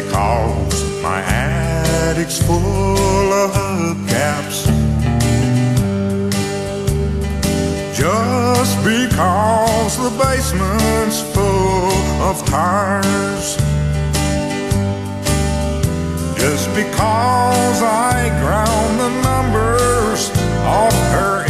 because my attic's full of hubcaps. Just because the basement's full of tires. Just because I ground the numbers off her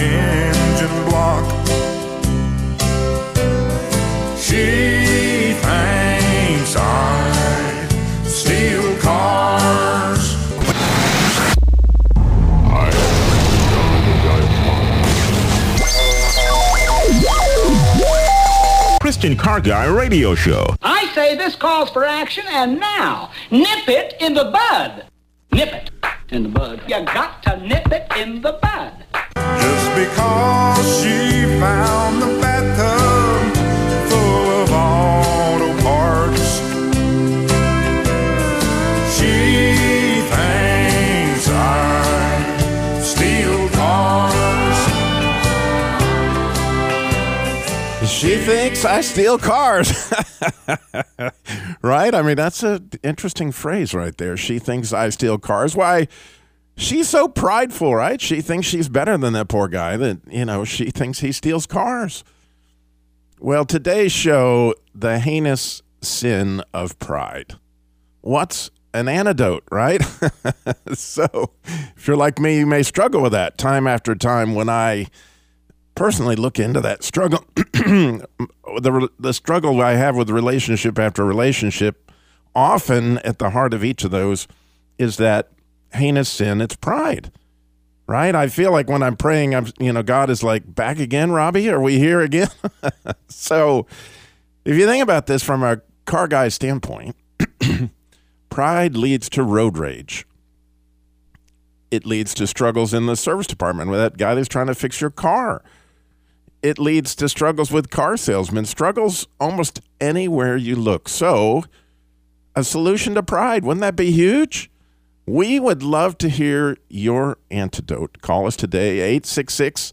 Christian Car Guy Radio Show. I say this calls for action, and now, nip it in the bud. Nip it in the bud. You got to nip it in the bud. Just because she found the bathtub I steal cars. right? I mean, that's an interesting phrase right there. She thinks I steal cars. Why? She's so prideful, right? She thinks she's better than that poor guy that, you know, she thinks he steals cars. Well, today's show, the heinous sin of pride. What's an antidote, right? so, if you're like me, you may struggle with that time after time when I personally look into that struggle the the struggle I have with relationship after relationship often at the heart of each of those is that heinous sin it's pride right? I feel like when I'm praying I'm you know God is like back again Robbie? Are we here again? So if you think about this from a car guy standpoint pride leads to road rage. It leads to struggles in the service department with that guy that's trying to fix your car it leads to struggles with car salesmen, struggles almost anywhere you look. So, a solution to pride, wouldn't that be huge? We would love to hear your antidote. Call us today, 866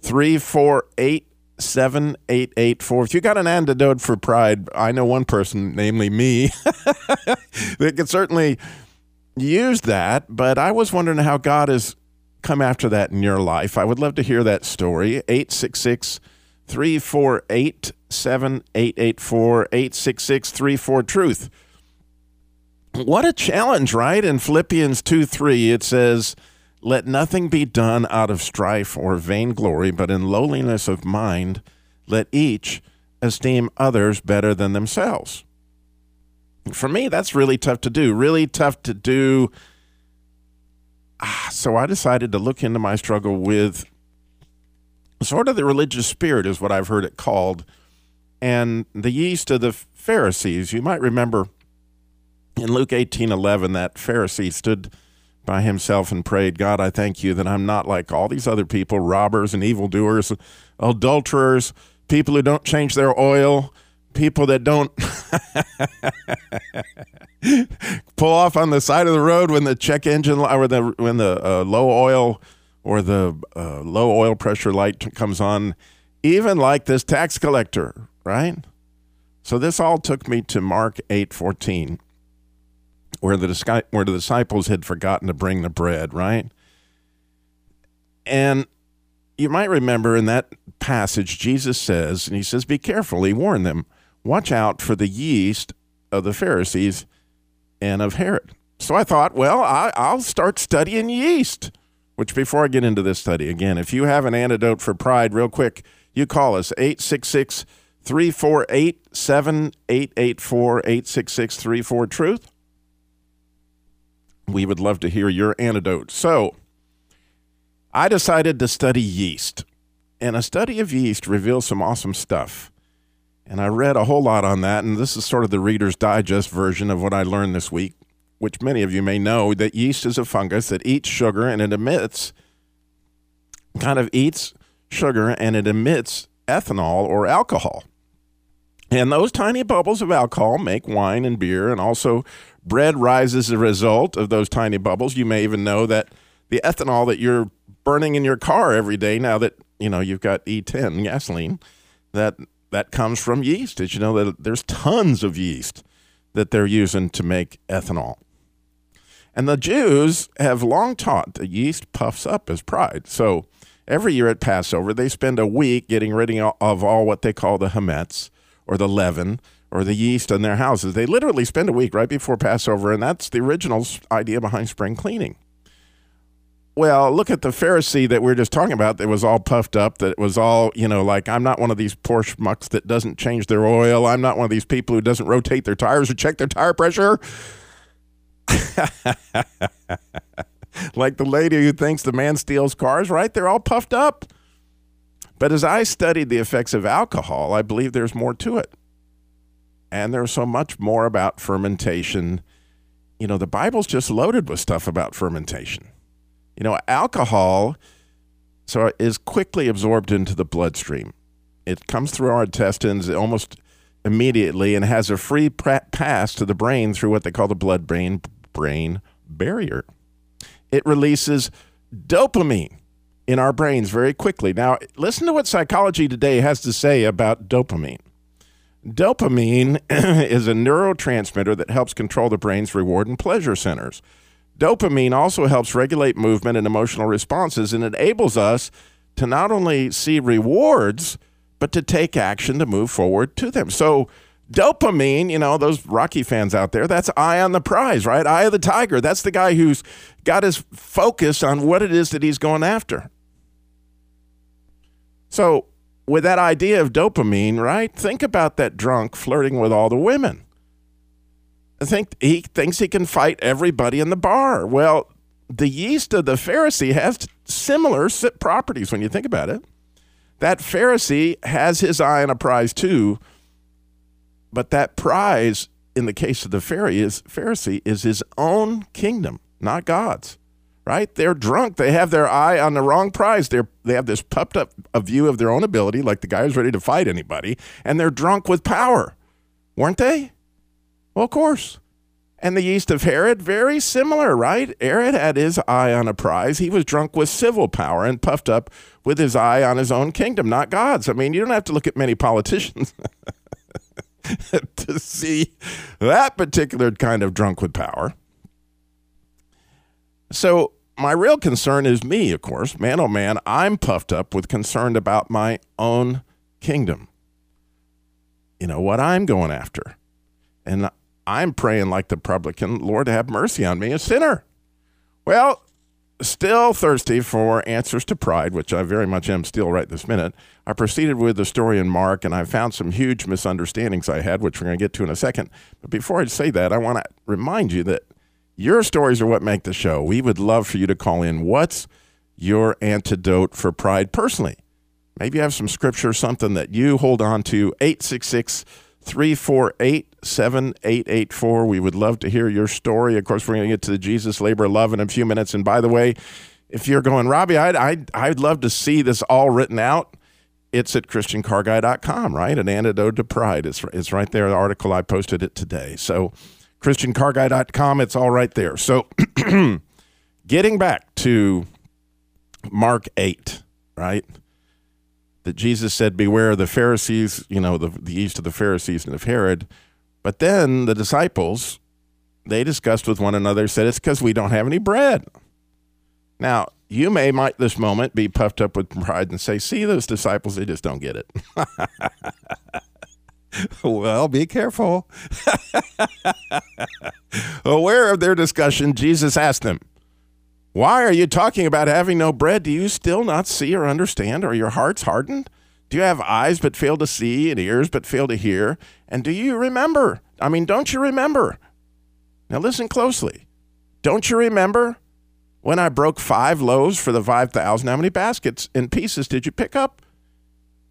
348 7884. If you got an antidote for pride, I know one person, namely me, that could certainly use that. But I was wondering how God is come after that in your life. I would love to hear that story. 866 348 7884 866 34 Truth. What a challenge, right? In Philippians 2 3, it says, Let nothing be done out of strife or vainglory, but in lowliness of mind, let each esteem others better than themselves. For me, that's really tough to do. Really tough to do Ah, so I decided to look into my struggle with sort of the religious spirit, is what I've heard it called, and the yeast of the Pharisees. You might remember in Luke eighteen eleven that Pharisee stood by himself and prayed, God, I thank you that I'm not like all these other people, robbers and evildoers, adulterers, people who don't change their oil, people that don't pull off on the side of the road when the check engine or the when the uh, low oil or the uh, low oil pressure light comes on, even like this tax collector, right? So this all took me to Mark eight fourteen, where the where the disciples had forgotten to bring the bread, right? And you might remember in that passage, Jesus says, and he says, "Be careful." He warned them, "Watch out for the yeast of the Pharisees and of Herod." So I thought, well, I, I'll start studying yeast. Which, before I get into this study, again, if you have an antidote for pride, real quick, you call us 866 348 7884 866 34 Truth. We would love to hear your antidote. So, I decided to study yeast, and a study of yeast reveals some awesome stuff. And I read a whole lot on that, and this is sort of the Reader's Digest version of what I learned this week which many of you may know, that yeast is a fungus that eats sugar and it emits, kind of eats sugar and it emits ethanol or alcohol. And those tiny bubbles of alcohol make wine and beer, and also bread rises as a result of those tiny bubbles. You may even know that the ethanol that you're burning in your car every day, now that you know you've got E10 gasoline, that that comes from yeast. Did you know that there's tons of yeast that they're using to make ethanol. And the Jews have long taught that yeast puffs up as pride. So every year at Passover, they spend a week getting rid of all what they call the hametz or the leaven or the yeast in their houses. They literally spend a week right before Passover, and that's the original idea behind spring cleaning. Well, look at the Pharisee that we are just talking about that was all puffed up, that was all, you know, like, I'm not one of these poor schmucks that doesn't change their oil. I'm not one of these people who doesn't rotate their tires or check their tire pressure. like the lady who thinks the man steals cars, right? They're all puffed up. But as I studied the effects of alcohol, I believe there's more to it. And there's so much more about fermentation. You know, the Bible's just loaded with stuff about fermentation. You know, alcohol so is quickly absorbed into the bloodstream. It comes through our intestines almost immediately and has a free pass to the brain through what they call the blood brain brain barrier. It releases dopamine in our brains very quickly. Now, listen to what psychology today has to say about dopamine. Dopamine is a neurotransmitter that helps control the brain's reward and pleasure centers. Dopamine also helps regulate movement and emotional responses and enables us to not only see rewards, but to take action to move forward to them. So, dopamine, you know, those Rocky fans out there, that's eye on the prize, right? Eye of the tiger. That's the guy who's got his focus on what it is that he's going after. So, with that idea of dopamine, right? Think about that drunk flirting with all the women. I think he thinks he can fight everybody in the bar. Well, the yeast of the Pharisee has similar properties when you think about it. That Pharisee has his eye on a prize too, but that prize, in the case of the Pharisee, is his own kingdom, not God's. Right? They're drunk. They have their eye on the wrong prize. They're they have this puffed up a view of their own ability, like the guy who's ready to fight anybody, and they're drunk with power, weren't they? Well, of course. And the yeast of Herod, very similar, right? Herod had his eye on a prize. He was drunk with civil power and puffed up with his eye on his own kingdom, not God's. I mean, you don't have to look at many politicians to see that particular kind of drunk with power. So, my real concern is me, of course. Man, oh man, I'm puffed up with concern about my own kingdom. You know, what I'm going after. And I'm praying like the publican, Lord, have mercy on me, a sinner. Well, still thirsty for answers to pride, which I very much am still right this minute, I proceeded with the story in Mark, and I found some huge misunderstandings I had, which we're going to get to in a second. But before I say that, I want to remind you that your stories are what make the show. We would love for you to call in. What's your antidote for pride personally? Maybe you have some scripture, or something that you hold on to. 866 348 7884. We would love to hear your story. Of course, we're going to get to the Jesus Labor Love in a few minutes. And by the way, if you're going, Robbie, I'd, I'd, I'd love to see this all written out. It's at ChristianCarGuy.com, right? An antidote to pride. It's, it's right there. The article I posted it today. So, ChristianCarGuy.com, it's all right there. So, getting back to Mark 8, right? That Jesus said, Beware of the Pharisees, you know, the, the yeast of the Pharisees and of Herod. But then the disciples, they discussed with one another, said, It's because we don't have any bread. Now, you may, might this moment, be puffed up with pride and say, See, those disciples, they just don't get it. well, be careful. Aware of their discussion, Jesus asked them, why are you talking about having no bread? Do you still not see or understand? Are your hearts hardened? Do you have eyes but fail to see and ears but fail to hear? And do you remember? I mean, don't you remember? Now listen closely. Don't you remember when I broke five loaves for the 5,000? How many baskets and pieces did you pick up?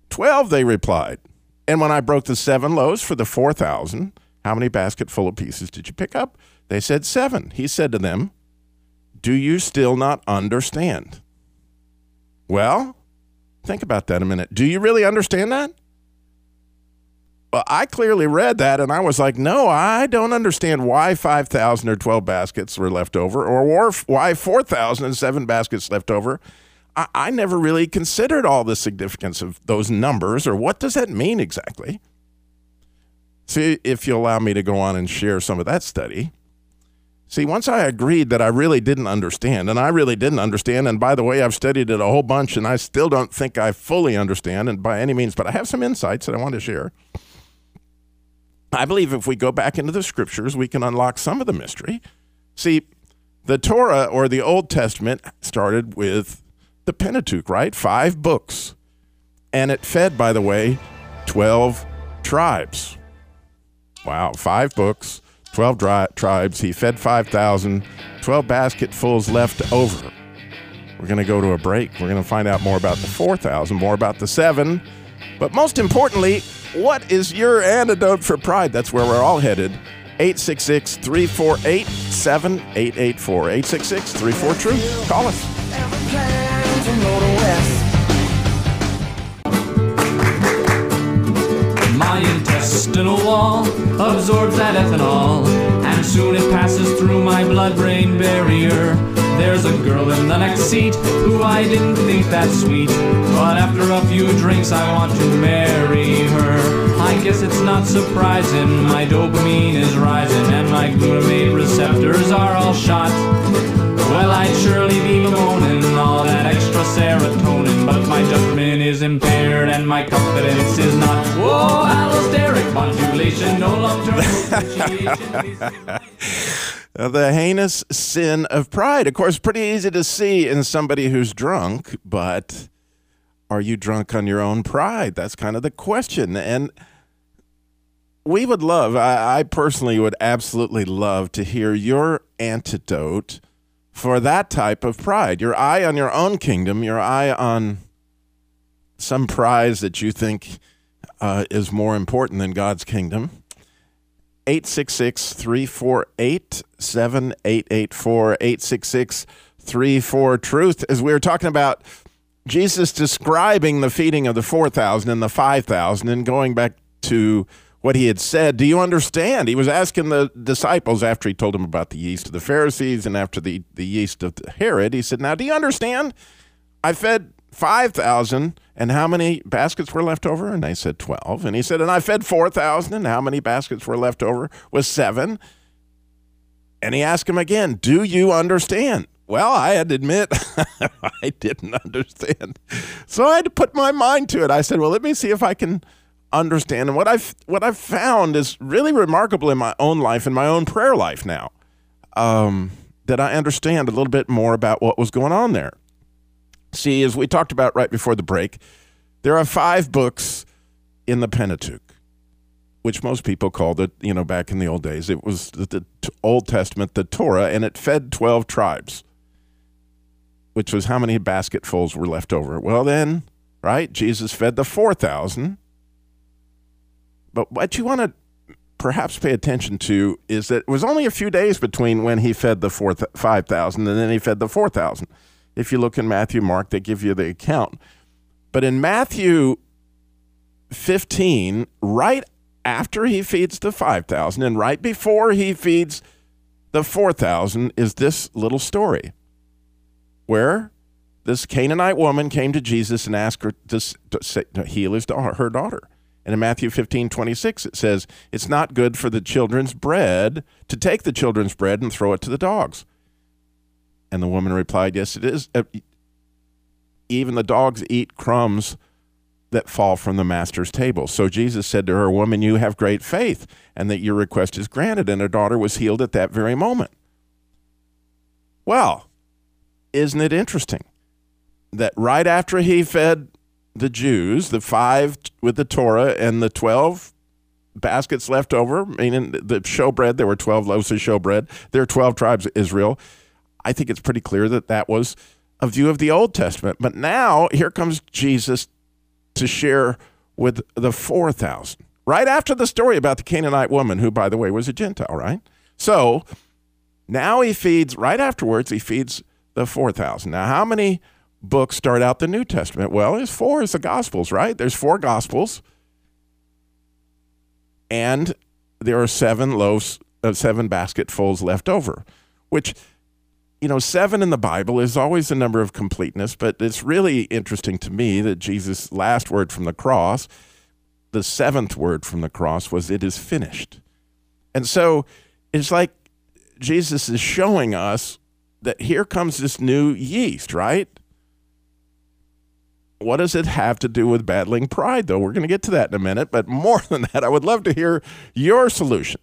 Twelve, they replied. And when I broke the seven loaves for the 4,000, how many basketful of pieces did you pick up? They said seven. He said to them, do you still not understand? Well, think about that a minute. Do you really understand that? Well, I clearly read that and I was like, no, I don't understand why 5,000 or 12 baskets were left over or why 4,007 baskets left over. I, I never really considered all the significance of those numbers or what does that mean exactly. See if you allow me to go on and share some of that study. See, once I agreed that I really didn't understand, and I really didn't understand, and by the way, I've studied it a whole bunch, and I still don't think I fully understand, and by any means, but I have some insights that I want to share. I believe if we go back into the scriptures, we can unlock some of the mystery. See, the Torah or the Old Testament started with the Pentateuch, right? Five books. And it fed, by the way, 12 tribes. Wow, five books, 12 dri- tribes. He fed 5,000, 12 basketfuls left over. We're going to go to a break. We're going to find out more about the 4,000, more about the seven. But most importantly, what is your antidote for pride? That's where we're all headed. 866 348 7884. 866 34 Truth. Call us. My intestinal wall absorbs that ethanol, and soon it passes through my blood brain barrier. There's a girl in the next seat who I didn't think that sweet, but after a few drinks I want to marry her. I guess it's not surprising, my dopamine is rising, and my glutamate receptors are all shot. Well, I'd surely be bemoaning all that extra serotonin, impaired and my confidence is not. Whoa, allosteric modulation, no long-term. Uh, the heinous sin of pride. Of course, pretty easy to see in somebody who's drunk, but are you drunk on your own pride? That's kind of the question. And we would love, I, I personally would absolutely love to hear your antidote for that type of pride. Your eye on your own kingdom, your eye on some prize that you think uh, is more important than God's kingdom. 866 348 7884 866 34 Truth. As we were talking about Jesus describing the feeding of the 4,000 and the 5,000 and going back to what he had said, do you understand? He was asking the disciples after he told them about the yeast of the Pharisees and after the, the yeast of Herod. He said, Now, do you understand? I fed 5,000, and how many baskets were left over? And I said 12. And he said, And I fed 4,000, and how many baskets were left over? Was seven. And he asked him again, Do you understand? Well, I had to admit, I didn't understand. So I had to put my mind to it. I said, Well, let me see if I can understand. And what I've, what I've found is really remarkable in my own life, in my own prayer life now, um, that I understand a little bit more about what was going on there. See, as we talked about right before the break, there are five books in the Pentateuch, which most people called it, you know, back in the old days. It was the, the Old Testament, the Torah, and it fed 12 tribes, which was how many basketfuls were left over. Well, then, right, Jesus fed the 4,000. But what you want to perhaps pay attention to is that it was only a few days between when he fed the 4, 5,000 and then he fed the 4,000 if you look in Matthew, Mark, they give you the account. But in Matthew 15, right after he feeds the 5,000 and right before he feeds the 4,000 is this little story where this Canaanite woman came to Jesus and asked her to, to, heal his daughter, her daughter. And in Matthew 15, 26, it says, It's not good for the children's bread to take the children's bread and throw it to the dogs. And the woman replied, Yes, it is. Uh, even the dogs eat crumbs that fall from the master's table. So Jesus said to her, Woman, you have great faith, and that your request is granted. And her daughter was healed at that very moment. Well, isn't it interesting that right after he fed the Jews, the five with the Torah and the 12 baskets left over, meaning the showbread, there were 12 loaves of showbread, there are 12 tribes of Israel. I think it's pretty clear that that was a view of the Old Testament. But now here comes Jesus to share with the 4,000. Right after the story about the Canaanite woman, who, by the way, was a Gentile, right? So now he feeds, right afterwards, he feeds the 4,000. Now, how many books start out the New Testament? Well, there's four is the Gospels, right? There's four Gospels. And there are seven loaves, uh, seven basketfuls left over, which you know, seven in the Bible is always a number of completeness, but it's really interesting to me that Jesus' last word from the cross the seventh word from the cross was, It is finished. And so it's like Jesus is showing us that here comes this new yeast, right? What does it have to do with battling pride, though? We're going to get to that in a minute. But more than that, I would love to hear your solution.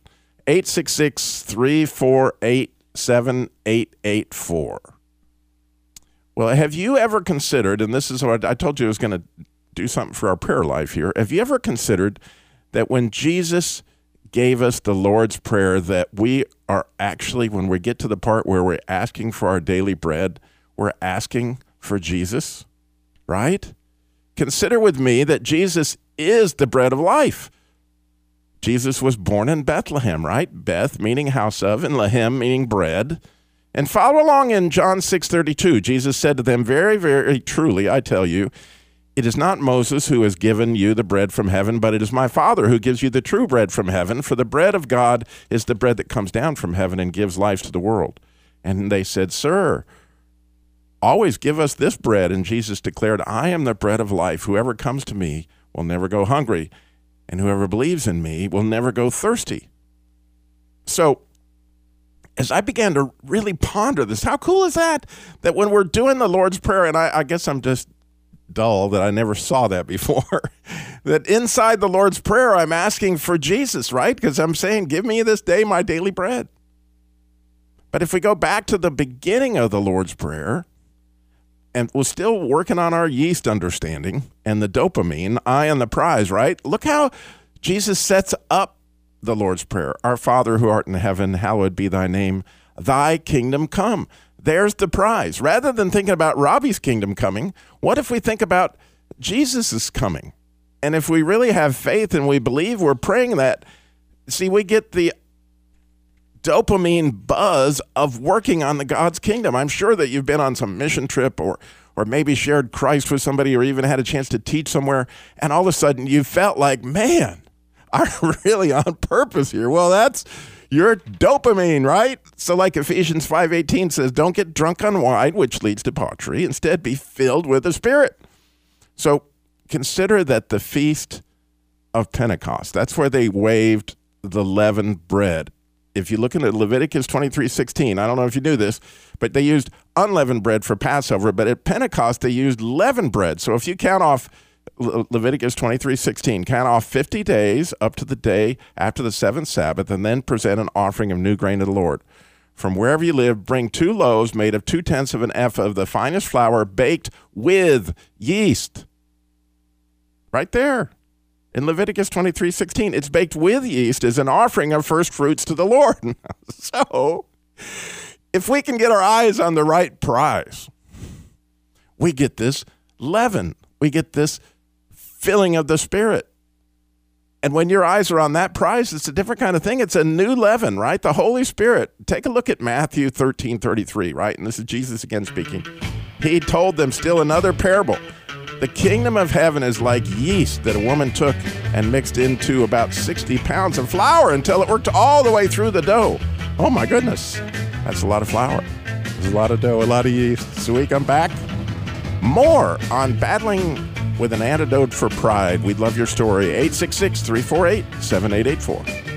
866 348 7884. Well, have you ever considered, and this is what I told you I was going to do something for our prayer life here. Have you ever considered that when Jesus gave us the Lord's Prayer, that we are actually, when we get to the part where we're asking for our daily bread, we're asking for Jesus, right? Consider with me that Jesus is the bread of life. Jesus was born in Bethlehem, right? Beth meaning house of, and Lehem meaning bread. And follow along in John 6:32. Jesus said to them, "Very, very truly, I tell you, it is not Moses who has given you the bread from heaven, but it is my Father who gives you the true bread from heaven. For the bread of God is the bread that comes down from heaven and gives life to the world." And they said, "Sir, always give us this bread." And Jesus declared, "I am the bread of life. Whoever comes to me will never go hungry." And whoever believes in me will never go thirsty. So, as I began to really ponder this, how cool is that? That when we're doing the Lord's Prayer, and I, I guess I'm just dull that I never saw that before, that inside the Lord's Prayer, I'm asking for Jesus, right? Because I'm saying, Give me this day my daily bread. But if we go back to the beginning of the Lord's Prayer, and we're still working on our yeast understanding and the dopamine, I and the prize, right? Look how Jesus sets up the Lord's Prayer Our Father who art in heaven, hallowed be thy name, thy kingdom come. There's the prize. Rather than thinking about Robbie's kingdom coming, what if we think about Jesus' is coming? And if we really have faith and we believe we're praying that, see, we get the dopamine buzz of working on the God's kingdom. I'm sure that you've been on some mission trip or or maybe shared Christ with somebody or even had a chance to teach somewhere and all of a sudden you felt like, "Man, I'm really on purpose here." Well, that's your dopamine, right? So like Ephesians 5:18 says, "Don't get drunk on wine, which leads to debauchery. Instead, be filled with the Spirit." So consider that the feast of Pentecost, that's where they waved the leavened bread if you look at Leviticus 23 16, I don't know if you knew this, but they used unleavened bread for Passover, but at Pentecost they used leavened bread. So if you count off Le- Leviticus 23 16, count off 50 days up to the day after the seventh Sabbath, and then present an offering of new grain to the Lord. From wherever you live, bring two loaves made of two tenths of an ephah of the finest flour baked with yeast. Right there in Leviticus 23 16. It's baked with yeast as an offering of first fruits to the Lord. so, if we can get our eyes on the right prize, we get this leaven, we get this filling of the Spirit. And when your eyes are on that prize, it's a different kind of thing. It's a new leaven, right? The Holy Spirit. Take a look at Matthew 13 33, right? And this is Jesus again speaking. He told them still another parable. The kingdom of heaven is like yeast that a woman took and mixed into about 60 pounds of flour until it worked all the way through the dough. Oh my goodness, that's a lot of flour. There's a lot of dough, a lot of yeast. So we come back. More on battling with an antidote for pride. We'd love your story. 866 348 7884.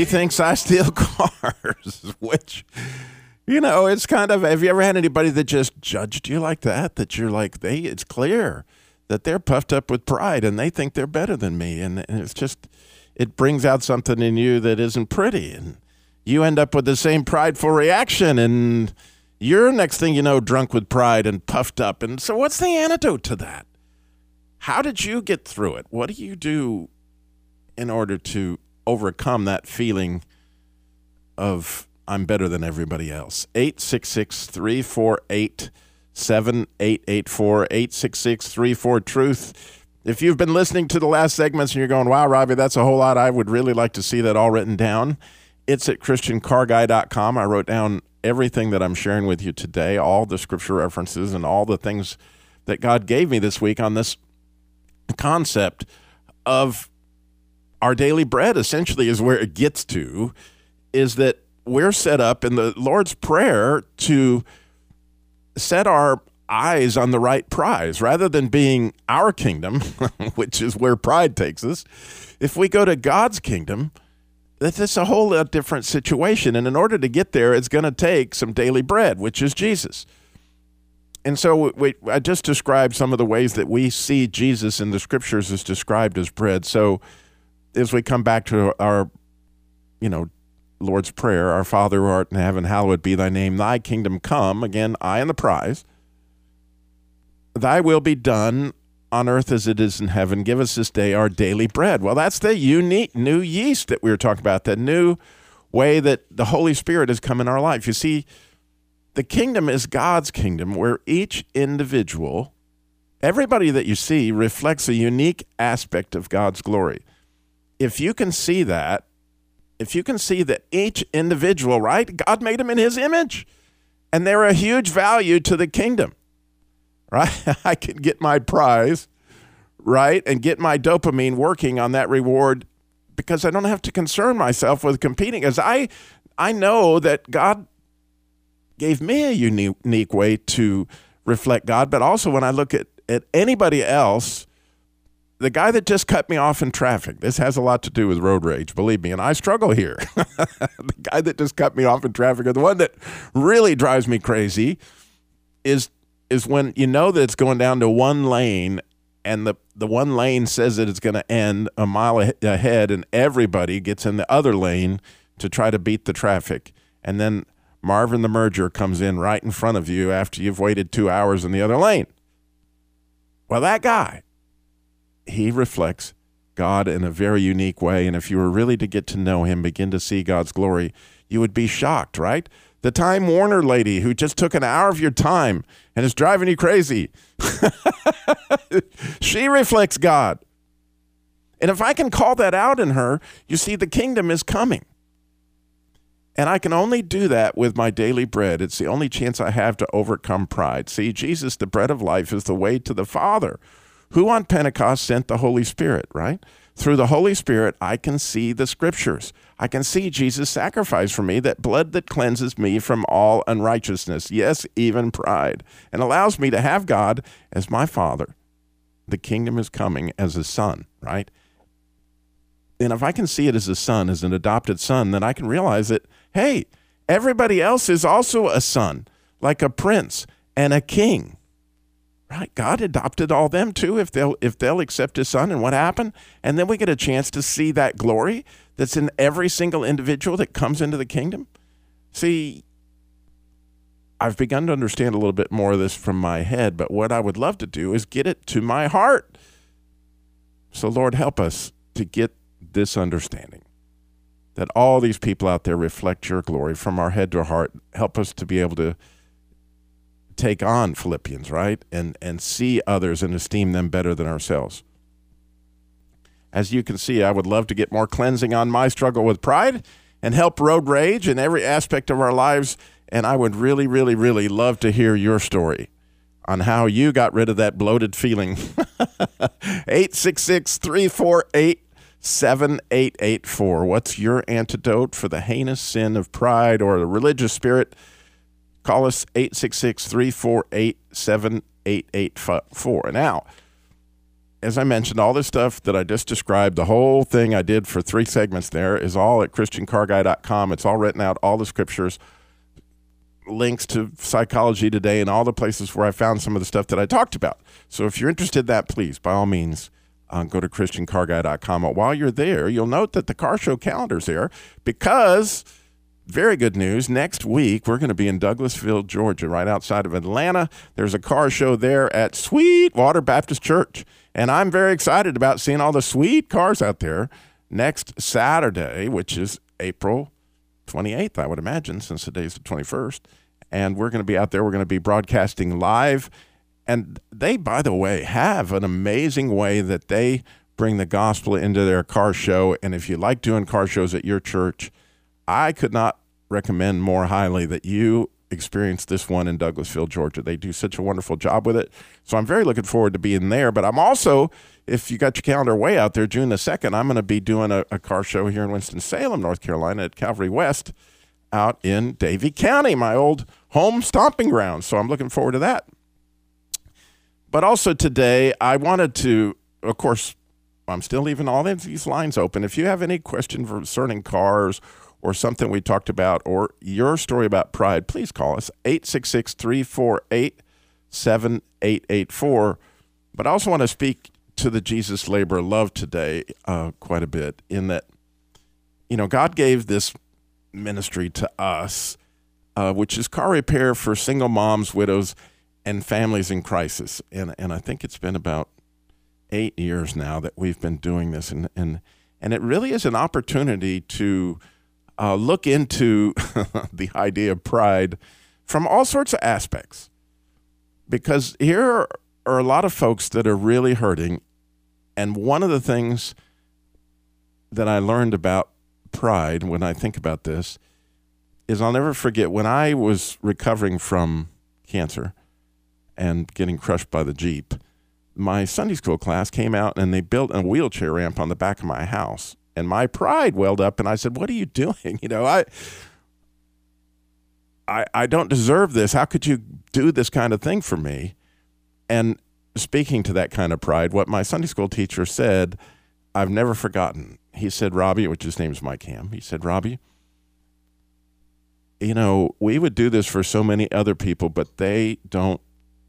She thinks I steal cars, which, you know, it's kind of. Have you ever had anybody that just judged you like that? That you're like, they, it's clear that they're puffed up with pride and they think they're better than me. And, and it's just, it brings out something in you that isn't pretty. And you end up with the same prideful reaction. And you're, next thing you know, drunk with pride and puffed up. And so, what's the antidote to that? How did you get through it? What do you do in order to overcome that feeling of I'm better than everybody else. 866 348 7884 866 34 Truth. If you've been listening to the last segments and you're going, wow, Robbie, that's a whole lot, I would really like to see that all written down. It's at ChristianCarGuy.com. I wrote down everything that I'm sharing with you today, all the scripture references and all the things that God gave me this week on this concept of our daily bread, essentially, is where it gets to, is that we're set up in the Lord's Prayer to set our eyes on the right prize rather than being our kingdom, which is where pride takes us. If we go to God's kingdom, that's a whole different situation. And in order to get there, it's going to take some daily bread, which is Jesus. And so we, I just described some of the ways that we see Jesus in the scriptures as described as bread. So as we come back to our, you know, Lord's Prayer, Our Father who art in heaven, hallowed be thy name, thy kingdom come. Again, I am the prize. Thy will be done on earth as it is in heaven. Give us this day our daily bread. Well, that's the unique new yeast that we were talking about, that new way that the Holy Spirit has come in our life. You see, the kingdom is God's kingdom where each individual, everybody that you see, reflects a unique aspect of God's glory. If you can see that, if you can see that each individual, right, God made them in his image, and they're a huge value to the kingdom, right? I can get my prize, right, and get my dopamine working on that reward because I don't have to concern myself with competing as I I know that God gave me a unique, way to reflect God, but also when I look at, at anybody else, the guy that just cut me off in traffic, this has a lot to do with road rage, believe me, and I struggle here. the guy that just cut me off in traffic, or the one that really drives me crazy, is is when you know that it's going down to one lane, and the the one lane says that it's going to end a mile ahead, and everybody gets in the other lane to try to beat the traffic, and then Marvin the merger comes in right in front of you after you've waited two hours in the other lane. Well, that guy he reflects God in a very unique way. And if you were really to get to know him, begin to see God's glory, you would be shocked, right? The Time Warner lady who just took an hour of your time and is driving you crazy. she reflects God. And if I can call that out in her, you see, the kingdom is coming. And I can only do that with my daily bread. It's the only chance I have to overcome pride. See, Jesus, the bread of life, is the way to the Father who on Pentecost sent the Holy Spirit, right? Through the Holy Spirit, I can see the scriptures. I can see Jesus' sacrifice for me, that blood that cleanses me from all unrighteousness, yes, even pride, and allows me to have God as my Father. The kingdom is coming as a son, right? And if I can see it as a son, as an adopted son, then I can realize that, hey, everybody else is also a son, like a prince and a king. Right? God adopted all them too if they'll if they'll accept his son and what happened? And then we get a chance to see that glory that's in every single individual that comes into the kingdom. See, I've begun to understand a little bit more of this from my head, but what I would love to do is get it to my heart. So Lord, help us to get this understanding that all these people out there reflect your glory from our head to our heart. Help us to be able to take on Philippians, right? And and see others and esteem them better than ourselves. As you can see, I would love to get more cleansing on my struggle with pride and help road rage in every aspect of our lives. And I would really, really, really love to hear your story on how you got rid of that bloated feeling. 866 348 7884. What's your antidote for the heinous sin of pride or the religious spirit? Call us 866 348 7884. Now, as I mentioned, all this stuff that I just described, the whole thing I did for three segments there is all at ChristianCarGuy.com. It's all written out, all the scriptures, links to Psychology Today, and all the places where I found some of the stuff that I talked about. So if you're interested in that, please, by all means, uh, go to ChristianCarGuy.com. While you're there, you'll note that the car show calendar's there because – very good news. Next week, we're going to be in Douglasville, Georgia, right outside of Atlanta. There's a car show there at Sweetwater Baptist Church. And I'm very excited about seeing all the sweet cars out there next Saturday, which is April 28th, I would imagine, since the day's the 21st. And we're going to be out there. We're going to be broadcasting live. And they, by the way, have an amazing way that they bring the gospel into their car show. And if you like doing car shows at your church, I could not recommend more highly that you experience this one in Douglasville, Georgia. They do such a wonderful job with it. So I'm very looking forward to being there. But I'm also, if you got your calendar way out there, June the 2nd, I'm going to be doing a, a car show here in Winston-Salem, North Carolina at Calvary West out in Davie County, my old home stomping ground. So I'm looking forward to that. But also today, I wanted to, of course, I'm still leaving all these lines open. If you have any question concerning cars or something we talked about or your story about pride, please call us 866 348 7884. But I also want to speak to the Jesus labor of love today uh, quite a bit in that, you know, God gave this ministry to us, uh, which is car repair for single moms, widows, and families in crisis. And, and I think it's been about eight years now that we've been doing this. And, and, and it really is an opportunity to uh, look into the idea of pride from all sorts of aspects. Because here are a lot of folks that are really hurting. And one of the things that I learned about pride when I think about this is I'll never forget when I was recovering from cancer and getting crushed by the Jeep. My Sunday school class came out and they built a wheelchair ramp on the back of my house and my pride welled up and I said, "What are you doing? You know, I I I don't deserve this. How could you do this kind of thing for me?" And speaking to that kind of pride, what my Sunday school teacher said, I've never forgotten. He said, "Robbie, which his name's Mike Ham." He said, "Robbie, you know, we would do this for so many other people, but they don't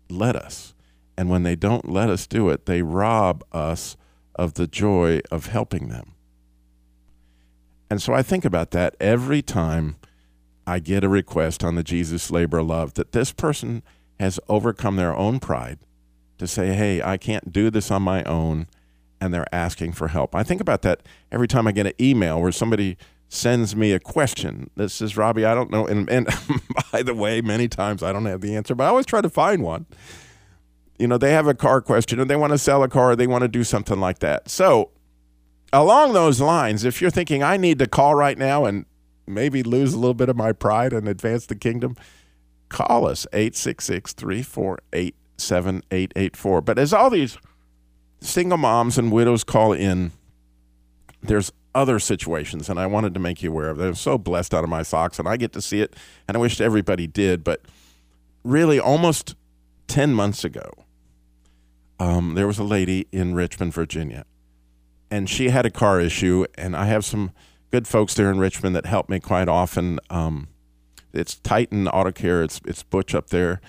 let us. And when they don't let us do it, they rob us of the joy of helping them." And so I think about that every time I get a request on the Jesus Labor Love that this person has overcome their own pride to say, hey, I can't do this on my own, and they're asking for help. I think about that every time I get an email where somebody sends me a question This is Robbie, I don't know. And, and by the way, many times I don't have the answer, but I always try to find one. You know, they have a car question or they want to sell a car, or they want to do something like that. So along those lines, if you're thinking I need to call right now and maybe lose a little bit of my pride and advance the kingdom, call us 866 348 7884. But as all these single moms and widows call in, there's other situations, and I wanted to make you aware of them. I'm so blessed out of my socks, and I get to see it, and I wish everybody did. But really, almost 10 months ago, um, there was a lady in Richmond, Virginia, and she had a car issue, and I have some good folks there in Richmond that help me quite often. Um, it's Titan Auto Care. It's it's Butch up there,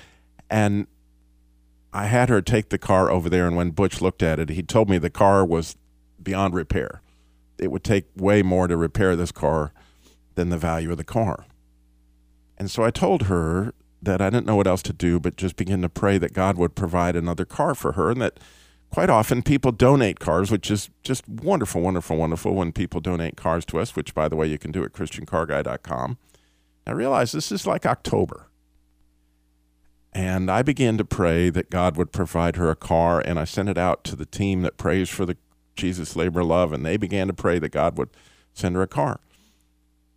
and I had her take the car over there. And when Butch looked at it, he told me the car was beyond repair. It would take way more to repair this car than the value of the car. And so I told her that I didn't know what else to do, but just begin to pray that God would provide another car for her, and that quite often people donate cars, which is just wonderful, wonderful, wonderful when people donate cars to us, which, by the way, you can do at ChristianCarGuy.com. I realized this is like October. And I began to pray that God would provide her a car, and I sent it out to the team that prays for the Jesus Labor Love, and they began to pray that God would send her a car.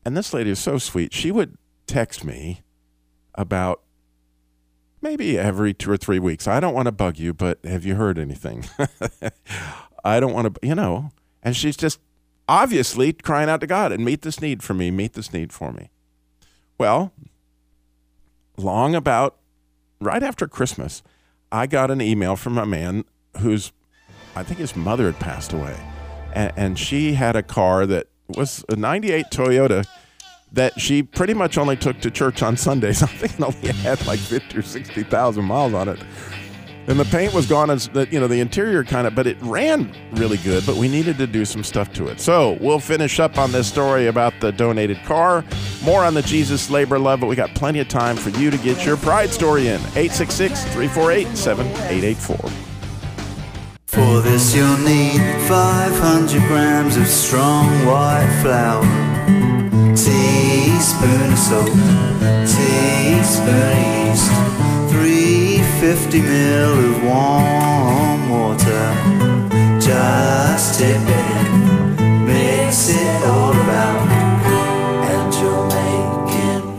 And this lady is so sweet. She would text me about maybe every two or three weeks. I don't want to bug you, but have you heard anything? I don't want to, you know. And she's just obviously crying out to God and meet this need for me, meet this need for me. Well, long about right after Christmas, I got an email from a man whose, I think his mother had passed away. And, and she had a car that was a 98 Toyota that she pretty much only took to church on Sundays. I think it only had like 50 or 60,000 miles on it. And the paint was gone, as the, you know, the interior kind of, but it ran really good, but we needed to do some stuff to it. So we'll finish up on this story about the donated car. More on the Jesus labor love, but we got plenty of time for you to get your pride story in. 866 348 7884. For this you'll need 500 grams of strong white flour. Tea teaspoon of teaspoon of yeast, 350 mil of warm water. Just tip it in, mix it all about,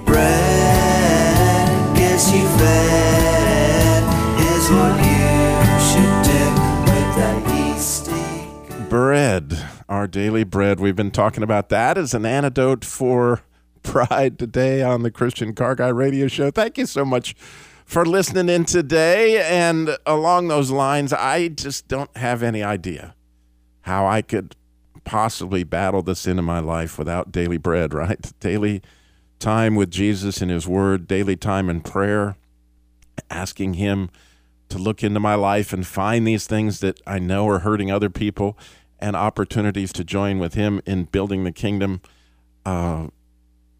bread. Guess you fed is what you should do with that yeasty. bread, our daily bread. We've been talking about that as an antidote for pride today on the Christian Car Guy Radio Show. Thank you so much for listening in today. And along those lines, I just don't have any idea how I could possibly battle this into my life without daily bread, right? Daily time with Jesus and His Word, daily time in prayer, asking Him to look into my life and find these things that I know are hurting other people and opportunities to join with Him in building the kingdom. Uh,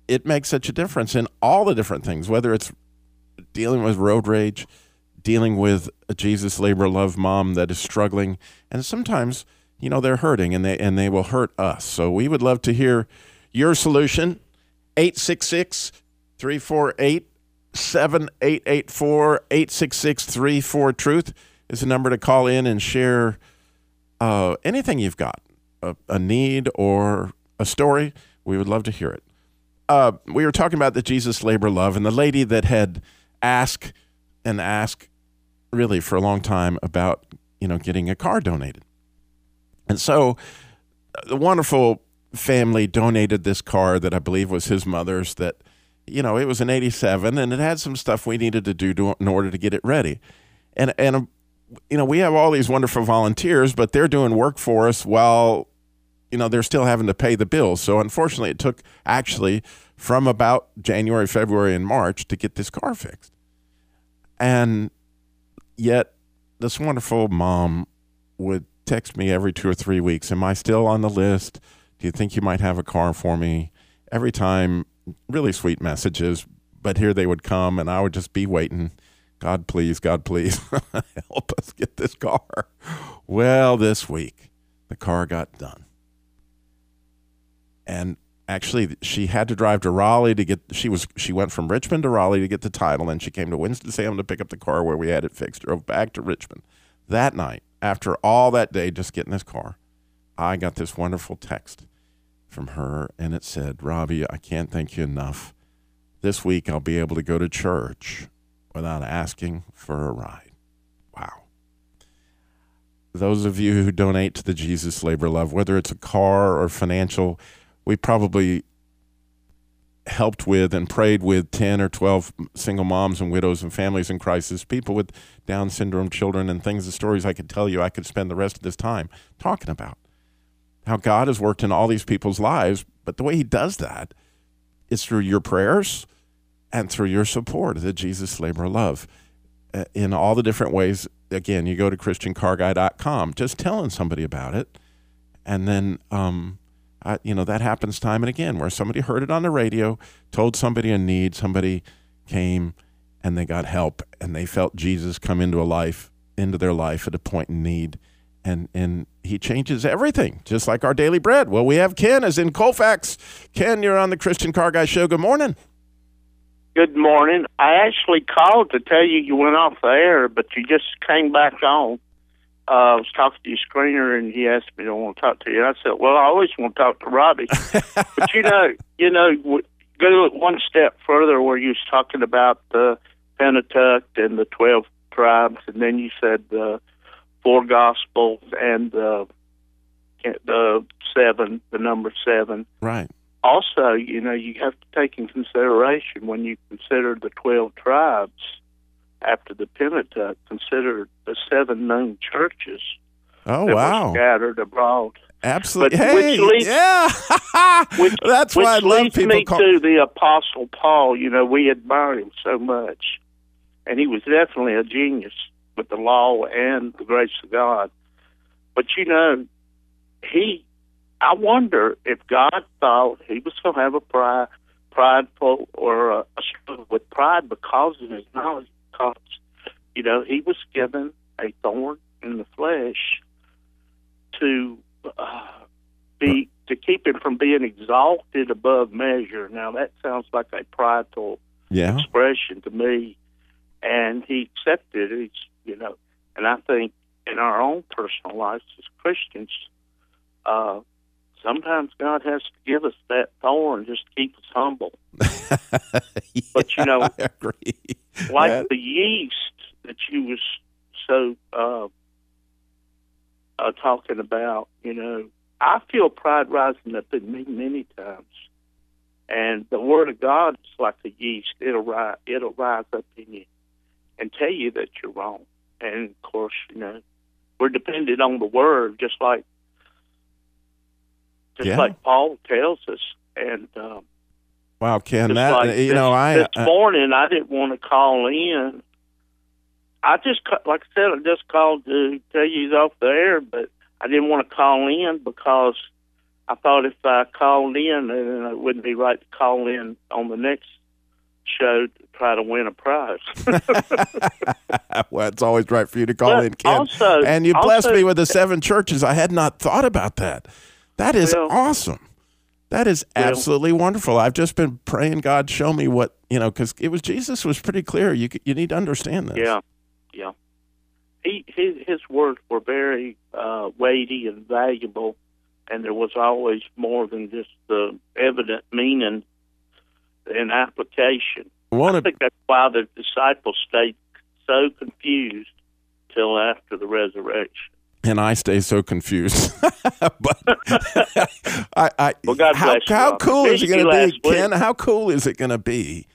it makes such a difference in all the different things, whether it's dealing with road rage, dealing with a Jesus labor love mom that is struggling, and sometimes you know they're hurting and they and they will hurt us. So we would love to hear your solution. 866 348 7884 866 34 Truth is the number to call in and share uh, anything you've got a, a need or a story. We would love to hear it. Uh, we were talking about the Jesus labor love and the lady that had asked and asked really for a long time about you know getting a car donated. And so uh, the wonderful family donated this car that I believe was his mother's that you know it was an 87 and it had some stuff we needed to do to, in order to get it ready. And and you know we have all these wonderful volunteers but they're doing work for us while you know they're still having to pay the bills. So unfortunately it took actually from about January, February and March to get this car fixed. And yet this wonderful mom would text me every two or three weeks. Am I still on the list? Do you think you might have a car for me? Every time, really sweet messages. But here they would come, and I would just be waiting. God, please, God, please, help us get this car. Well, this week, the car got done. And actually, she had to drive to Raleigh to get. She was she went from Richmond to Raleigh to get the title, and she came to Winston Salem to pick up the car where we had it fixed. Drove back to Richmond that night after all that day just getting this car. I got this wonderful text from her, and it said, "Robbie, I can't thank you enough. This week I'll be able to go to church without asking for a ride." Wow those of you who donate to the Jesus Labor Love, whether it's a car or financial, we probably helped with and prayed with 10 or 12 single moms and widows and families in crisis, people with Down syndrome children, and things, the stories I could tell you, I could spend the rest of this time talking about. How God has worked in all these people's lives, but the way He does that is through your prayers and through your support of the Jesus Labor Love uh, in all the different ways. Again, you go to ChristianCarGuy.com, just telling somebody about it. And then, um, I, you know, that happens time and again where somebody heard it on the radio, told somebody in need, somebody came and they got help and they felt Jesus come into a life, into their life at a point in need. And, and he changes everything, just like our daily bread. Well, we have Ken as in Colfax. Ken, you're on the Christian Car Guy Show. Good morning. Good morning. I actually called to tell you you went off the air, but you just came back on. Uh, I was talking to your screener, and he asked me to want to talk to you. And I said, "Well, I always want to talk to Robbie." but you know, you know, w- go one step further, where you was talking about the Pentateuch and the twelve tribes, and then you said the four Gospels and the the seven, the number seven Right. also, you know, you have to take in consideration when you consider the 12 tribes after the Pentateuch, considered the seven known churches Oh, that wow. were scattered abroad. Absolutely. But which leads- yeah. Which, That's which why I love people me call. to the Apostle Paul. You know, we admire him so much. And he was definitely a genius with the law and the grace of God. But, you know, he, I wonder if God thought he was going to have a pride, prideful or a, a struggle with pride because of his knowledge. Because, you know, he was given a thorn in the flesh to uh, be to keep him from being exalted above measure. Now that sounds like a prideful Yeah. expression to me, and he accepted it. You know, and I think in our own personal lives as Christians, uh, sometimes God has to give us that thorn just to keep us humble. But, you know. Like That- the yeast that you was so uh, uh, talking about, you know, I feel pride rising up in me many times. And the word of God is like a yeast; it'll rise, it'll rise up in you and tell you that you're wrong. And of course, you know, we're dependent on the word, just like just Yeah. like Paul tells us. And um, Wow, Ken, that like you this, know, I this uh, morning I didn't want to call in. I just like I said, I just called to tell you he's off the air, but I didn't want to call in because I thought if I called in, then it wouldn't be right to call in on the next show to try to win a prize. well, it's always right for you to call But in, Ken. also- and you blessed also- me with the seven churches. I had not thought about that. That is Well- awesome. That is Well- absolutely wonderful. I've just been praying God show me what you know because it was Jesus was pretty clear. You you need to understand this. yeah, yeah. He his his words were very uh, weighty and valuable, and there was always more than just the evident meaning and application. One I think that's why the disciples stayed so confused till after the resurrection. And I stay so confused. but I, I Well, God how, bless you, how cool is it going to be, week. Ken? How cool is it going to be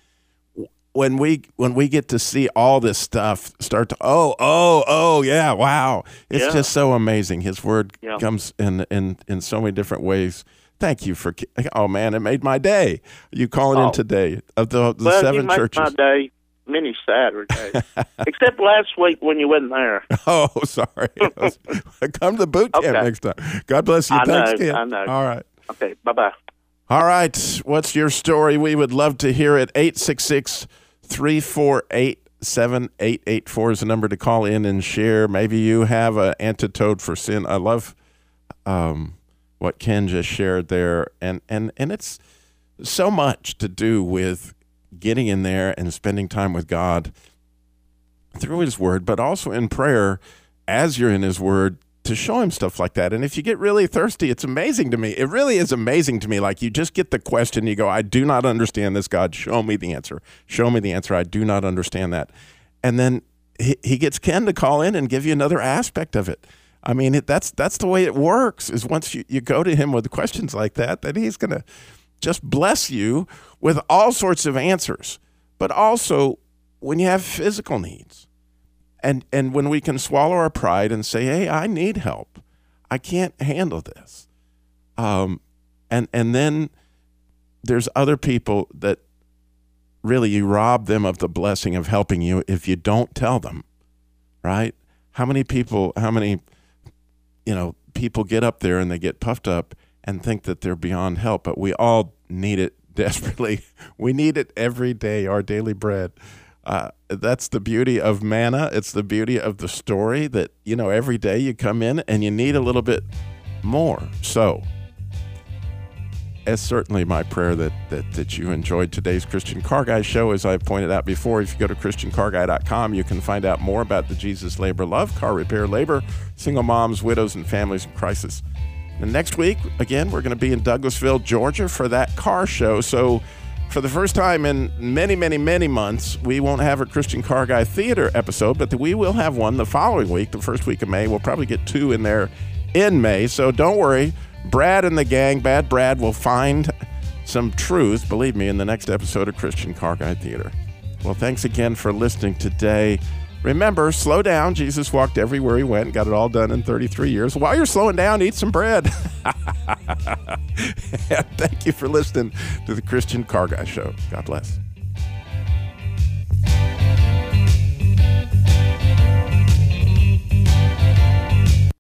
when we when we get to see all this stuff start to oh oh oh yeah wow it's Yeah. just so amazing. His word Yeah. comes in in in so many different ways. Thank you for oh man, it made my day. You calling in Oh. today of the, the well, seven make churches? my day many Saturdays, except last week when you wasn't there. Oh, sorry. Come to the boot camp Okay. next time. God bless you. I Thanks, know. I know. All right. Okay, bye bye. All right. What's your story? We would love to hear it. 866 348 7884 is the number to call in and share. Maybe you have an antidote for sin. I love um, what Ken just shared there. And, and, and it's so much to do with getting in there and spending time with God through His Word, but also in prayer as you're in His Word to show Him stuff like that. And if you get really thirsty, it's amazing to me. It really is amazing to me. Like you just get the question, you go, I do not understand this, God. Show me the answer. Show me the answer. I do not understand that. And then he, he gets Ken to call in and give you another aspect of it. I mean, that's that's the way it works. Is once you, you go to him with questions like that, that he's to just bless you with all sorts of answers. But also, when you have physical needs, and and when we can swallow our pride and say, "Hey, I need help. I can't handle this," um, and and then there's other people that really you rob them of the blessing of helping you if you don't tell them, right? How many people? How many? You know, people get up there and they get puffed up and think that they're beyond help, but we all need it desperately. We need it every day, our daily bread. Uh, that's the beauty of manna. It's the beauty of the story that, you know, every day you come in and you need a little bit more. So, it's certainly my prayer that, that, that you enjoyed today's Christian Car Guy show. As I've pointed out before, if you go to ChristianCarGuy.com, you can find out more about the Jesus Labor Love, car repair labor, single moms, widows, and families in crisis. And next week, again, we're going to be in Douglasville, Georgia for that car show. So, for the first time in many, many, many months, we won't have a Christian Car Guy Theater episode, but we will have one the following week, the first week of May. We'll probably get two in there in May. So, don't worry. Brad and the gang, Bad Brad, will find some truth, believe me, in the next episode of Christian Car Guy Theater. Well, thanks again for listening today. Remember, slow down. Jesus walked everywhere he went, got it all done in 33 years. While you're slowing down, eat some bread. thank you for listening to the Christian Car Guy Show. God bless.